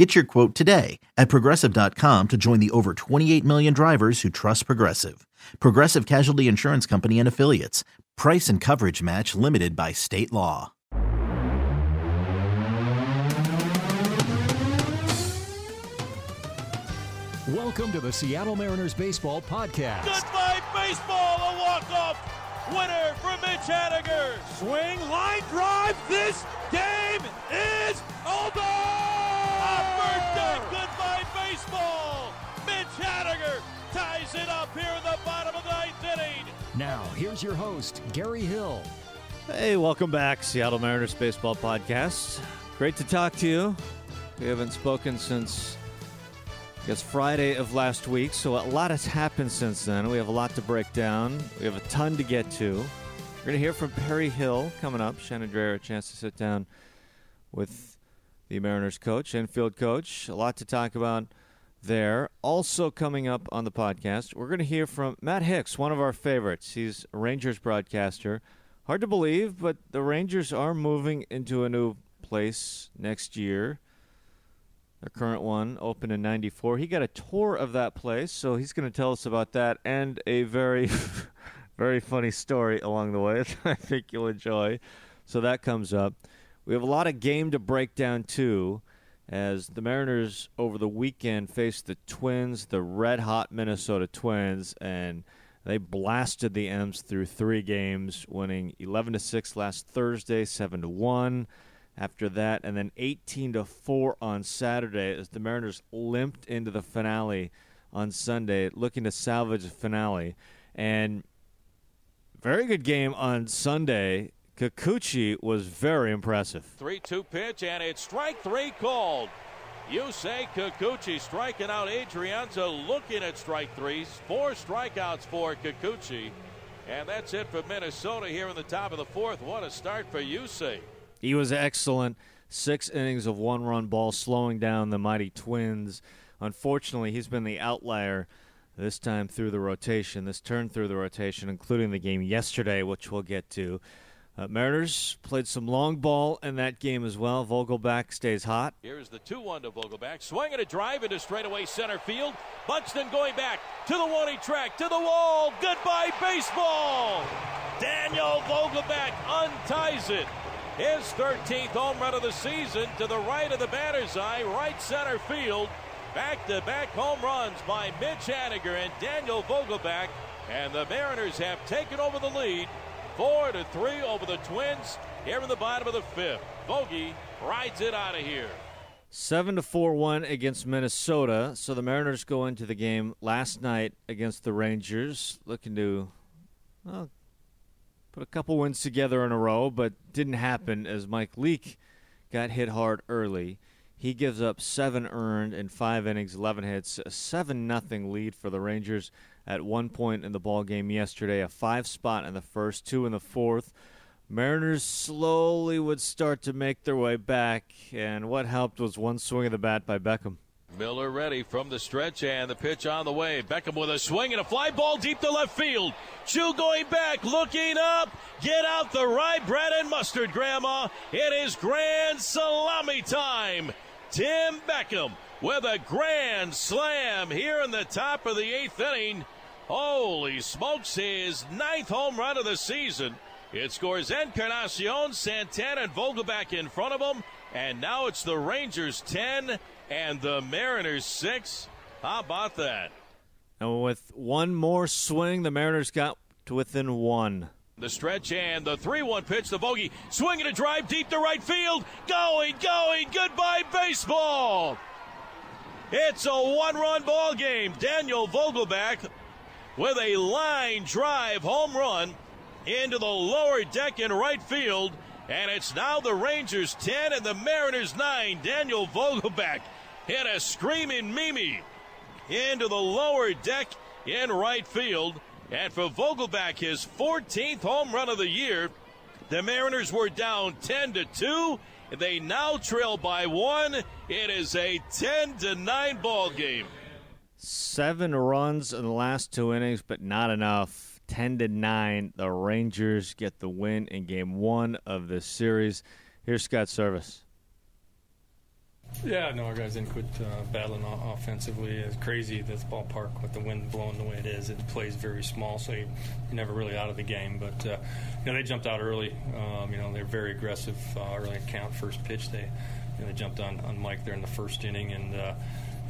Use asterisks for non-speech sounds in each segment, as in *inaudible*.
Get your quote today at progressive.com to join the over 28 million drivers who trust Progressive. Progressive Casualty Insurance Company and Affiliates. Price and coverage match limited by state law. Welcome to the Seattle Mariners Baseball Podcast. Goodbye, baseball, a walk-off winner for Mitch Haniger. Swing, line drive, this game is over! A goodbye baseball! Mitch Haniger ties it up here in the bottom of the ninth inning. Now, here's your host, Gary Hill. Hey, welcome back, Seattle Mariners Baseball Podcast. Great to talk to you. We haven't spoken since, I guess, Friday of last week, so a lot has happened since then. We have a lot to break down. We have a ton to get to. We're going to hear from Perry Hill coming up. Shannon Drayer, a chance to sit down with the Mariners coach, infield coach. A lot to talk about there. Also coming up on the podcast, we're going to hear from Matt Hicks, one of our favorites. He's Rangers broadcaster. Hard to believe, but the Rangers are moving into a new place next year. Their current one opened in 94. He got a tour of that place, so he's going to tell us about that and a very, *laughs* very funny story along the way *laughs* that I think you'll enjoy. So that comes up. We have a lot of game to break down, too, as the Mariners over the weekend faced the Twins, the red hot Minnesota Twins, and they blasted the M's through three games, winning 11 to 6 last Thursday, 7 to 1 after that, and then 18 to 4 on Saturday as the Mariners limped into the finale on Sunday, looking to salvage the finale. And very good game on Sunday. Kikuchi was very impressive. 3 2 pitch, and it's strike three called. Yusei Kikuchi striking out Adrianza, looking at strike threes. Four strikeouts for Kikuchi. And that's it for Minnesota here in the top of the fourth. What a start for Yusei. He was excellent. Six innings of one run ball, slowing down the mighty Twins. Unfortunately, he's been the outlier this time through the rotation, this turn through the rotation, including the game yesterday, which we'll get to. Uh, Mariners played some long ball in that game as well. Vogelbach stays hot. Here's the 2 1 to Vogelbach. Swinging a drive into straightaway center field. Buxton going back to the warning track, to the wall. Goodbye, baseball. Daniel Vogelbach unties it. His 13th home run of the season to the right of the batter's eye, right center field. Back to back home runs by Mitch Haniger and Daniel Vogelbach. And the Mariners have taken over the lead four to three over the Twins here in the bottom of the fifth. Vogie rides it out of here. Seven to four one against Minnesota. So the Mariners go into the game last night against the Rangers, looking to well, put a couple wins together in a row, but didn't happen as Mike Leake got hit hard early. He gives up seven earned in five innings, eleven hits, a seven nothing lead for the Rangers at one point in the ball game yesterday. A five spot in the first, two in the fourth. Mariners slowly would start to make their way back, and what helped was one swing of the bat by Beckham. Miller ready from the stretch and the pitch on the way. Beckham with a swing and a fly ball deep to left field. Choo going back, looking up. Get out the rye bread and mustard, Grandma. It is grand salami time. Tim Beckham with a grand slam here in the top of the eighth inning. Holy smokes, his ninth home run of the season. It scores Encarnacion, Santana, and Vogelbach in front of him. And now it's the Rangers 10 and the Mariners 6. How about that? And with one more swing, the Mariners got to within one. The stretch and the 3 1 pitch. The Vogie swinging a drive deep to right field. Going, going. Goodbye, baseball. It's a one run ball game. Daniel Vogelbach with a line drive home run into the lower deck in right field. And it's now the Rangers 10 and the Mariners 9. Daniel Vogelbach hit a screaming Mimi into the lower deck in right field. And for Vogelbach, his 14th home run of the year, the Mariners were down 10 to 2. They now trail by one. It is a 10 to 9 ball game. Seven runs in the last two innings, but not enough. 10 to 9. The Rangers get the win in game one of this series. Here's Scott Servais. Yeah, no, our guys didn't quit uh, battling offensively. It's crazy this ballpark with the wind blowing the way it is. It plays very small, so you're never really out of the game. But uh, you know, they jumped out early. Um, you know, they're very aggressive uh, early count. First pitch, they you know, they jumped on on Mike there in the first inning, and uh,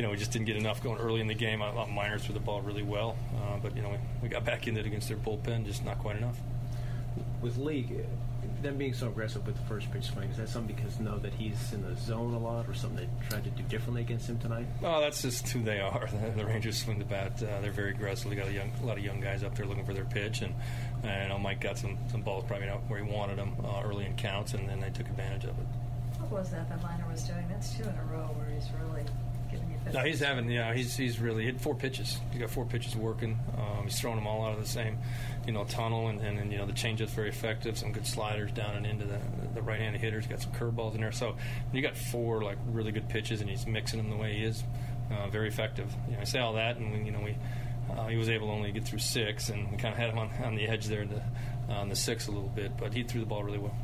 you know we just didn't get enough going early in the game. I thought Miners threw the ball really well, uh, but you know we, we got back into it against their bullpen, just not quite enough. With Leake, them being so aggressive with the first pitch swing, is that something because know that he's in the zone a lot or something they tried to do differently against him tonight? Oh, that's just who they are. *laughs* The, Rangers swing the bat. Uh, they're very aggressive. They got a, young, a lot of young guys up there looking for their pitch, and, and you know, Mike got some, some balls probably not where he wanted them uh, early in counts, and then they took advantage of it. What was that that Minor was doing? That's two in a row where he's really no, he's having yeah, he's he's really hit four pitches. He got four pitches working. Um, he's throwing them all out of the same, you know, tunnel, and, and, and you know the changeup's very effective. Some good sliders down and into the the right-handed hitters. Got some curveballs in there. So you got four like really good pitches, and he's mixing them the way he is. Uh, very effective. You know, I say all that, and we, you know we. Uh, he was able to only get through six, and we kind of had him on, on the edge there to, on the six a little bit, but he threw the ball really well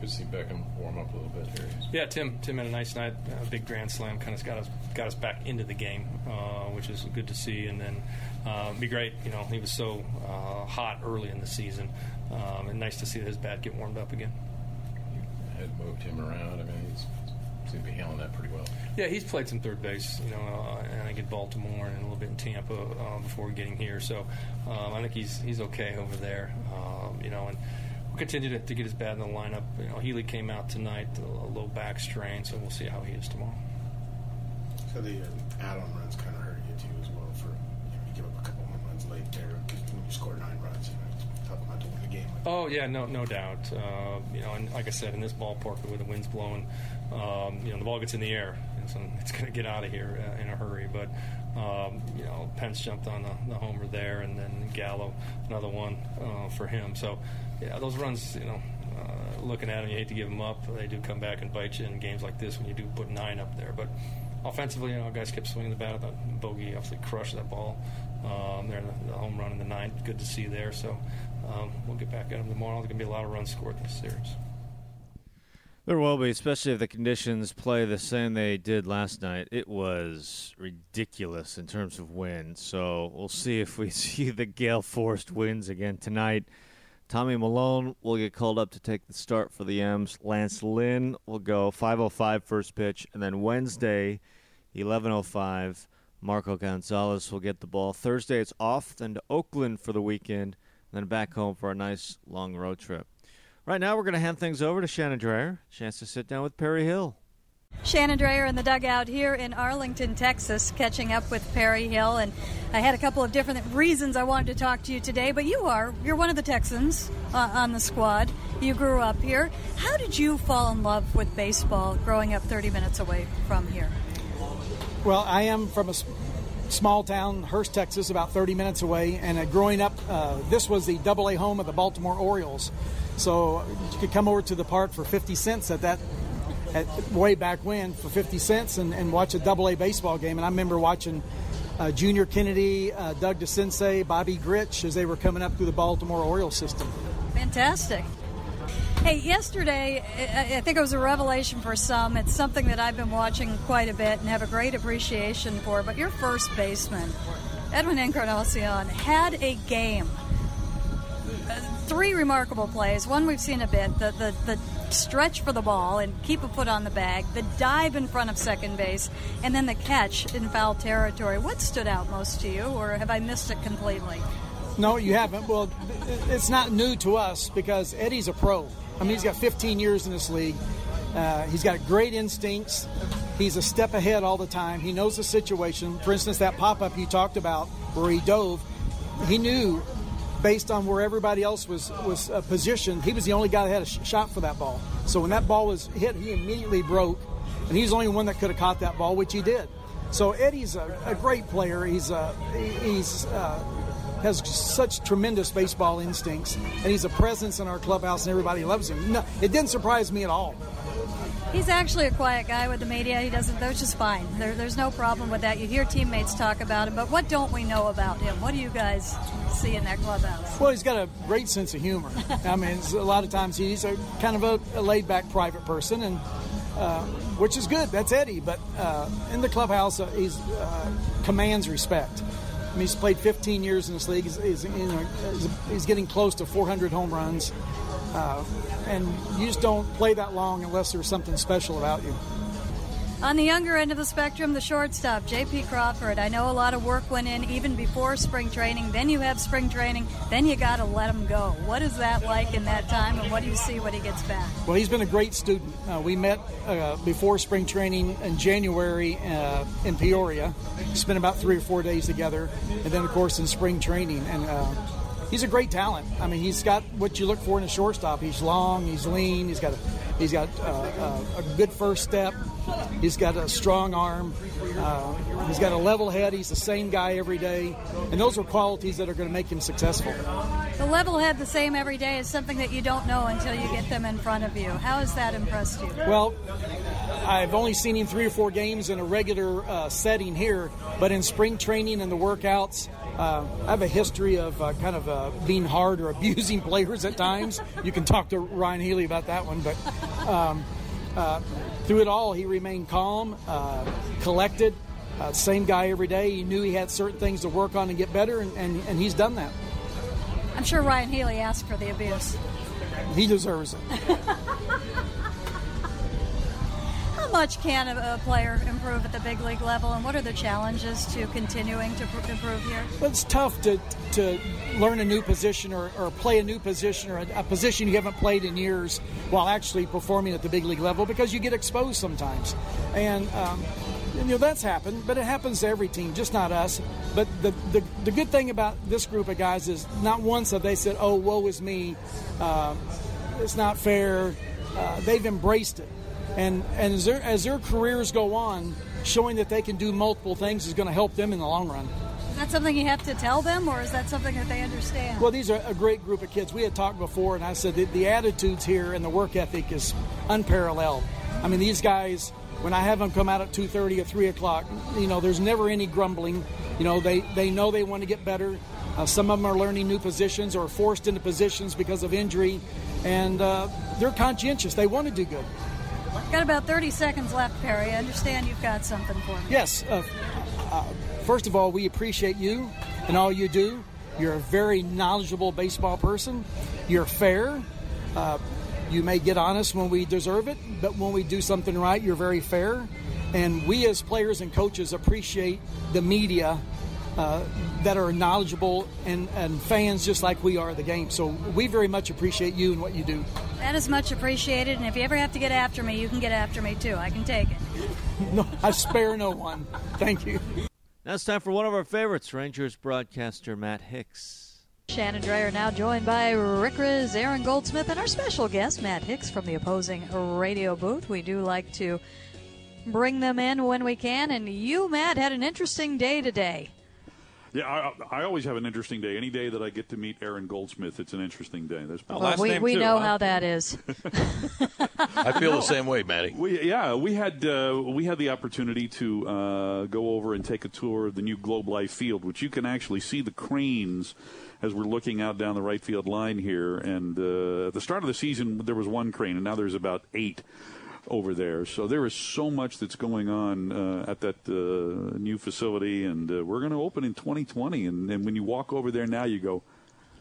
good to see Beckham warm up a little bit here. Yeah, Tim. Tim had a nice night. A big grand slam, kind of got us got us back into the game, uh, which is good to see. And then uh, be great. You know, he was so uh, hot early in the season, um, and nice to see his bat get warmed up again. You had moved him around. I mean, he's seemed to be handling that pretty well. Yeah, he's played some third base, you know, uh, and I think in Baltimore and a little bit in Tampa uh, before getting here. So um, I think he's he's okay over there, um, you know, and continue to, to, get his bat in the lineup. You know, Healy came out tonight, a low back strain, so we'll see how he is tomorrow. So the uh, add-on runs kind of hurt you too as well. For you, know, you give up a couple home runs late there because when you score nine runs, you know, it's tough not to win the game. Oh yeah, no no doubt. Uh, you know, and like I said, in this ballpark where the wind's blowing, um, you know, the ball gets in the air, and so it's *laughs* going to get out of here uh, in a hurry. But um, you know, Pence jumped on the, the, homer there, and then Gallo another one uh, for him. So yeah, those runs, you know, uh, looking at them, you hate to give them up. They do come back and bite you in games like this when you do put nine up there. But offensively, you know, guys kept swinging the bat. That Vogie obviously crushed that ball um, there, the, the, home run in the ninth. Good to see there. So um, we'll get back at them tomorrow. There's going to be a lot of runs scored in this series. There will be, especially if the conditions play the same they did last night. It was ridiculous in terms of wind. So we'll see if we *laughs* see the gale forced winds again tonight. Tommy Milone will get called up to take the start for the M's. Lance Lynn will go 5:05 first pitch, and then Wednesday, 11:05, Marco Gonzalez will get the ball. Thursday it's off, then to Oakland for the weekend, then back home for a nice long road trip. Right now, we're going to hand things over to Shannon Drayer. Chance to sit down with Perry Hill. Shannon Drayer in the dugout here in Arlington, Texas, catching up with Perry Hill. And I had a couple of different reasons I wanted to talk to you today, but you are, you're one of the Texans uh, on the squad. You grew up here. How did you fall in love with baseball growing up 30 minutes away from here? Well, I am from a small town, Hurst, Texas, about 30 minutes away. And uh, growing up, uh, this was the double A home of the Baltimore Orioles. So you could come over to the park for 50 cents at that, at, way back when, for 50 cents and, and watch a double A baseball game. And I remember watching uh, Junior Kennedy, uh, Doug DeCinces, Bobby Grich as they were coming up through the Baltimore Orioles system. Fantastic. Hey, yesterday, I think it was a revelation for some. It's something that I've been watching quite a bit and have a great appreciation for. But your first baseman, Edwin Encarnacion, had a game three remarkable plays. One we've seen a bit the, the, the stretch for the ball and keep a foot on the bag, the dive in front of second base, and then the catch in foul territory. What stood out most to you, or have I missed it completely? No, you haven't. Well, it's not new to us because Eddie's a pro. I mean, he's got 15 years in this league. Uh, he's got great instincts. He's a step ahead all the time. He knows the situation. For instance, that pop up you talked about where he dove, he knew based on where everybody else was was uh, positioned, he was the only guy that had a sh- shot for that ball. So when that ball was hit, he immediately broke, and he's the only one that could have caught that ball, which he did. So Eddie's a, a great player. He's uh, he's uh, has such tremendous baseball instincts, and he's a presence in our clubhouse, and everybody loves him. No, it didn't surprise me at all. He's actually a quiet guy with the media. He doesn't. That's just fine. There, there's no problem with that. You hear teammates talk about him, but what don't we know about him? What do you guys see in that clubhouse? Well, he's got a great sense of humor. I mean, a lot of times he's a kind of a, a laid-back private person, and uh, which is good. That's Eddie. But uh, in the clubhouse, uh, he's uh, commands respect. I mean, he's played 15 years in this league. He's, he's, he's getting close to 400 home runs. Uh, and you just don't play that long unless there's something special about you. On the younger end of the spectrum, the shortstop, J.P. Crawford. I know a lot of work went in even before spring training. Then you have spring training. Then you got to let him go. What is that like in that time, and what do you see when he gets back? Well, he's been a great student. Uh, we met uh, before spring training in January uh, in Peoria. Spent about three or four days together, and then of course in spring training. And uh, he's a great talent. I mean, he's got what you look for in a shortstop. He's long, he's lean, he's got a, he's got uh, uh, a good first step, he's got a strong arm, uh, he's got a level head. He's the same guy every day, and those are qualities that are going to make him successful. The level head, the same every day, is something that you don't know until you get them in front of you. How has that impressed you? Well, I've only seen him three or four games in a regular uh, setting here, but in spring training and the workouts. Uh, I have a history of uh, kind of uh, being hard or *laughs* abusing players at times. you can talk to Ryan Healy about that one, but um, uh, through it all, he remained calm, uh, collected. Uh, same guy every day. He knew he had certain things to work on and get better, and, and, and he's done that. I'm sure Ryan Healy asked for the abuse. He deserves it. *laughs* How much can a, a, player improve at the big league level, and what are the challenges to continuing to pr- improve here? Well, it's tough to, to learn a new position or, or play a new position or a, a, position you haven't played in years while actually performing at the big league level because you get exposed sometimes. And, um, you know, that's happened, but it happens to every team, just not us. But the, the, the good thing about this group of guys is not once have they said, oh, woe is me, uh, it's not fair. Uh, they've embraced it and and as their, as their careers go on, showing that they can do multiple things is going to help them in the long run. Is that something you have to tell them, or is that something that they understand? Well, these are a great group of kids. We had talked before, and I said the, the attitudes here and the work ethic is unparalleled. I mean, these guys, when I have them come out at 2.30 or 3 o'clock, you know, there's never any grumbling. You know, they, they know they want to get better. Uh, some of them are learning new positions or forced into positions because of injury, and uh, they're conscientious. They want to do good. Got about 30 seconds left, Perry. I understand you've got something for me. Yes. Uh, uh, first of all, we appreciate you and all you do. You're a very knowledgeable baseball person. You're fair. Uh, you may get honest when we deserve it, but when we do something right, you're very fair. And we, as players and coaches, appreciate the media uh, that are knowledgeable and, and fans just like we are of the game. So we very much appreciate you and what you do. That is much appreciated. And if you ever have to get after me, you can get after me too. I can take it. *laughs* no, I spare no one. Thank you. Now it's time for one of our favorites, Rangers broadcaster Matt Hicks. Shannon Drayer now joined by Rick Rizzs, Aaron Goldsmith, and our special guest, Matt Hicks from the opposing radio booth. We do like to bring them in when we can. And you, Matt, had an interesting day today. Yeah, I, I, always have an interesting day. Any day that I get to meet Aaron Goldsmith, it's an interesting day. There's well, we, we too, know huh? how that is. *laughs* I feel the same way, Matty. We, yeah, we had uh, we had the opportunity to uh, go over and take a tour of the new Globe Life Field, which you can actually see the cranes as we're looking out down the right field line here. And uh, at the start of the season, there was one crane, and now there's about eight over there. So there is so much that's going on uh, at that uh, new facility, and uh, we're going to open in 2020. And, and when you walk over there now, you go,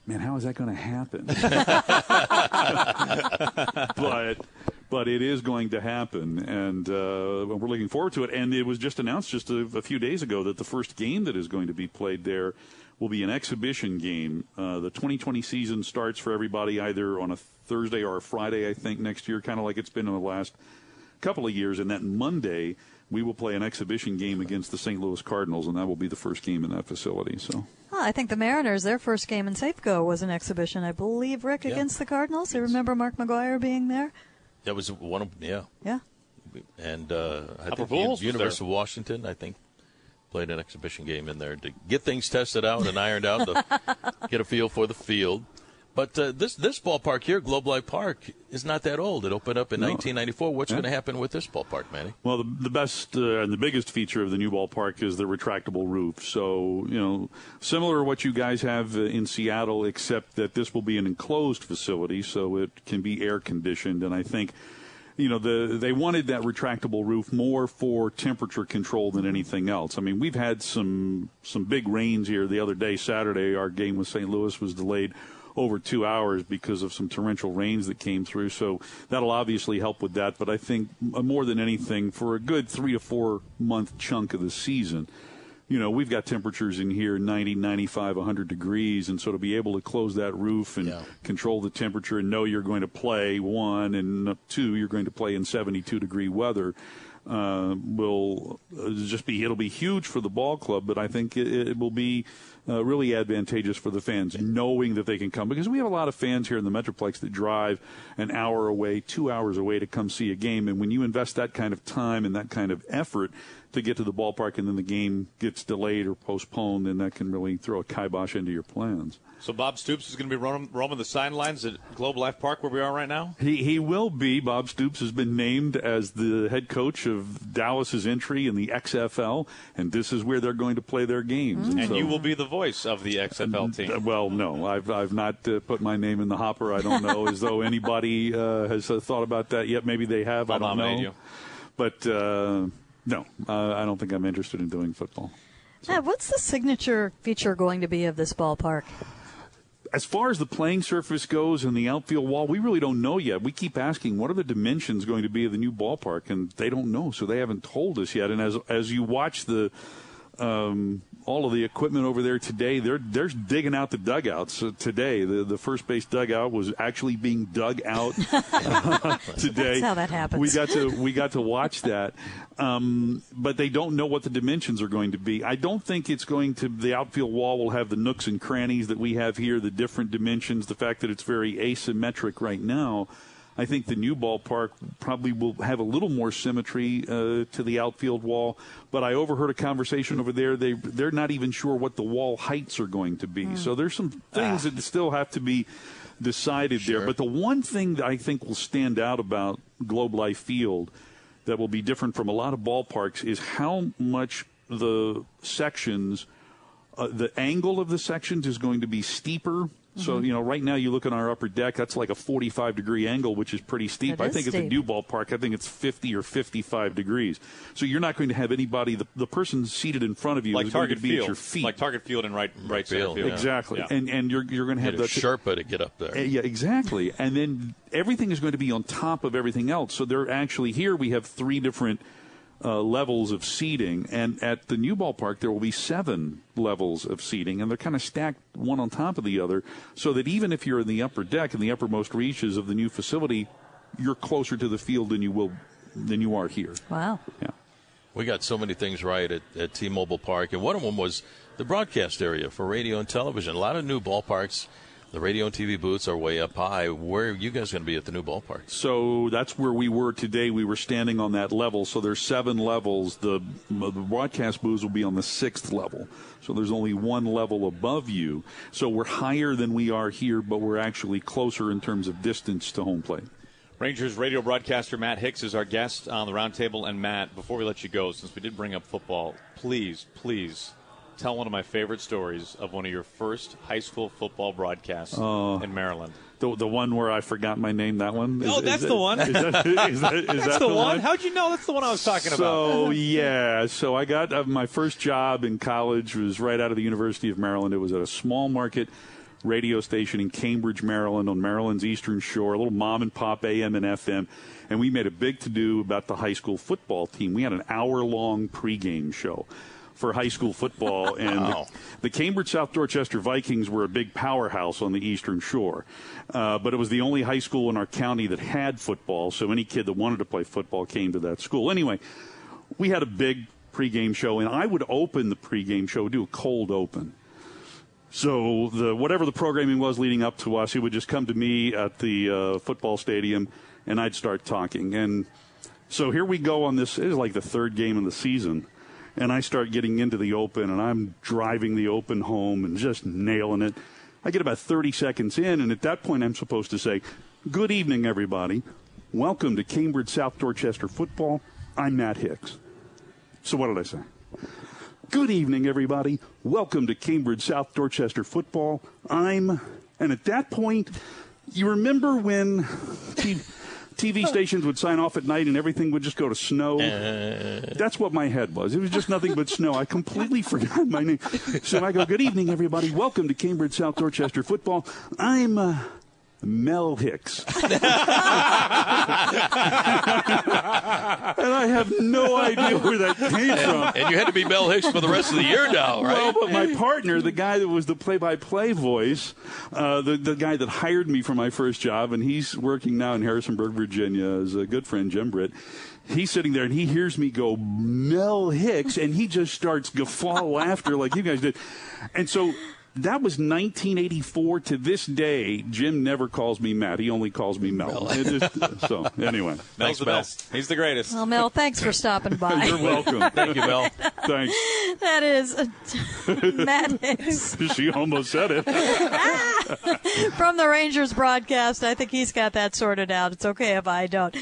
man, how is that going to happen? *laughs* but but it is going to happen, and uh, we're looking forward to it. And it was just announced just a, a, few days ago that the first game that is going to be played there will be an exhibition game. Uh, the 2020 season starts for everybody either on a Thursday or a Friday, I think, next year, kind of like it's been in the last couple of years. And that Monday, we will play an exhibition game against the St. Louis Cardinals, and that will be the first game in that facility. So, oh, I think the Mariners, their first game in Safeco was an exhibition. I believe Rick yeah. against the Cardinals. I remember Mark McGwire being there. That was one of yeah yeah. And uh, I think the University of Washington, I think played an exhibition game in there to get things tested out and ironed out, to *laughs* get a feel for the field. But uh, this this ballpark here, Globe Life Park, is not that old. It opened up in No. 1994. What's Yeah. going to happen with this ballpark, Manny? Well, the, the best uh, and the biggest feature of the new ballpark is the retractable roof. So, you know, similar to what you guys have uh, in Seattle, except that this will be an enclosed facility, so it can be air conditioned. And I think, you know, the they wanted that retractable roof more for temperature control than anything else. I mean, we've had some some big rains here the other day, Saturday. Our game with St. Louis was delayed over two hours because of some torrential rains that came through. So that'll obviously help with that. But I think uh, more than anything, for a good three to four month chunk of the season, you know, we've got temperatures in here 90, 95, 100 degrees. And so to be able to close that roof and control the temperature and know you're going to play, one, and two, you're going to play in 72 degree weather. Uh, will uh, just be it'll be huge for the ball club, but I think it, it will be uh, really advantageous for the fans knowing that they can come because we have a lot of fans here in the Metroplex that drive an hour away, two hours away to come see a game, and when you invest that kind of time and that kind of effort to get to the ballpark, and then the game gets delayed or postponed, then that can really throw a kibosh into your plans. So Bob Stoops is going to be roaming, roaming the sidelines at Globe Life Park where we are right now. He he will be. Bob Stoops has been named as the head coach of Dallas's entry in the XFL, and this is where they're going to play their games. And so- you will be the voice of the XFL team. Uh, Well, no, I've I've not uh, put my name in the hopper. I don't know as though anybody uh, has uh, thought about that yet. Maybe they have. I I'll don't nominate know. you. But uh, no, uh, I don't think I'm interested in doing football. Matt, what's the signature feature going to be of this ballpark? As far as the playing surface goes and the outfield wall, we really don't know yet. We keep asking, what are the dimensions going to be of the new ballpark, and they don't know, so they haven't told us yet. And as as you watch the um, all of the equipment over there today, they're they're digging out the dugouts uh, today. The the first base dugout was actually being dug out *laughs* today. That's how that happens. We got to we got to watch that, um, but they don't know what the dimensions are going to be. I don't think it's going to. The outfield wall will have the nooks and crannies that we have here, the different dimensions. The fact that it's very asymmetric right now. I think the new ballpark probably will have a little more symmetry uh, to the outfield wall. But I overheard a conversation over there. They they're not even sure what the wall heights are going to be. So there's some things that still have to be decided there. But the one thing that I think will stand out about Globe Life Field that will be different from a lot of ballparks is how much the sections, uh, the angle of the sections is going to be steeper. So, Mhm. you know, right now you look at our upper deck, that's like a 45 degree angle, which is pretty steep. That I is think at the steep. new ballpark, I think it's 50 or 55 degrees. So you're not going to have anybody, the, the person seated in front of you like is going Target to be Field, at your feet. like Target Field and right right center field. Exactly. Yeah. And and you're you're going to have Get the Sherpa to get up there. Uh, yeah, exactly. And then everything is going to be on top of everything else. So they're actually here. We have three different uh, levels of seating, and at the new ballpark there will be seven levels of seating, and they're kind of stacked one on top of the other, so that even if you're in the upper deck in the uppermost reaches of the new facility, you're closer to the field than you will than you are here. Wow. Yeah. We got so many things right at, at T-Mobile Park, and one of them was the broadcast area for radio and television. A lot of new ballparks, the radio and TV booths are way up high. Where are you guys going to be at the new ballpark? So that's where we were today. We were standing on that level. So there's seven levels. The, the broadcast booths will be on the sixth level. So there's only one level above you. So we're higher than we are here, but we're actually closer in terms of distance to home plate. Rangers radio broadcaster Matt Hicks is our guest on the roundtable. And Matt, before we let you go, since we did bring up football, please, please tell one of my favorite stories of one of your first high school football broadcasts Oh. in Maryland. The, the one where I forgot my name, that one? Oh, Is- that's is the that- one. Is that, is that, is *laughs* That's that the one. How'd you know that's the one I was talking about? So *laughs* yeah, so I got uh, my first job in college was right out of the University of Maryland. It was at a small market radio station in Cambridge, Maryland, on Maryland's Eastern Shore, a little mom and pop AM and FM, and we made a big to do about the high school football team. We had an hour long pregame show for high school football, *laughs* and Wow. the Cambridge South Dorchester Vikings were a big powerhouse on the Eastern Shore, uh, but it was the only high school in our county that had football. So any kid that wanted to play football came to that school. Anyway, we had a big pregame show, and I would open the pregame show, do a cold open. So the whatever the programming was leading up to us, he would just come to me at the uh, football stadium, and I'd start talking. And so here we go on this. It is like the third game of the season, and I start getting into the open, and I'm driving the open home and just nailing it. I get about 30 seconds in, and at that point, I'm supposed to say, Good evening, everybody. Welcome to Cambridge South Dorchester football. I'm Matt Hicks. So, what did I say? Good evening, everybody. Welcome to Cambridge South Dorchester football. I'm, and at that point, you remember when TV stations would sign off at night and everything would just go to snow? That's what my head was. It was just nothing but snow. I completely *laughs* forgot my name. So I go, Good evening, everybody. Welcome to Cambridge South Dorchester football. I'm, uh, Mel Hicks. *laughs* and I have no idea where that came from. And you had to be Mel Hicks for the rest of the year now, right? Well, but my partner, the guy that was the play-by-play voice, uh, the the guy that hired me for my first job, and he's working now in Harrisonburg, Virginia, is a good friend, Jim Britt. He's sitting there and he hears me go Mel Hicks, and he just starts guffaw laughter like you guys did, and so that was 1984 to this day. Jim never calls me Matt. He only calls me Mel. It just- so anyway, *laughs* Mel's the best. He's the greatest. Well, Mel, thanks for stopping *laughs* by. You're welcome. Thank you, Mel. Thanks. *laughs* That is Matt Hicks She almost said it. from the Rangers broadcast. I think he's got that sorted out. It's okay if I don't.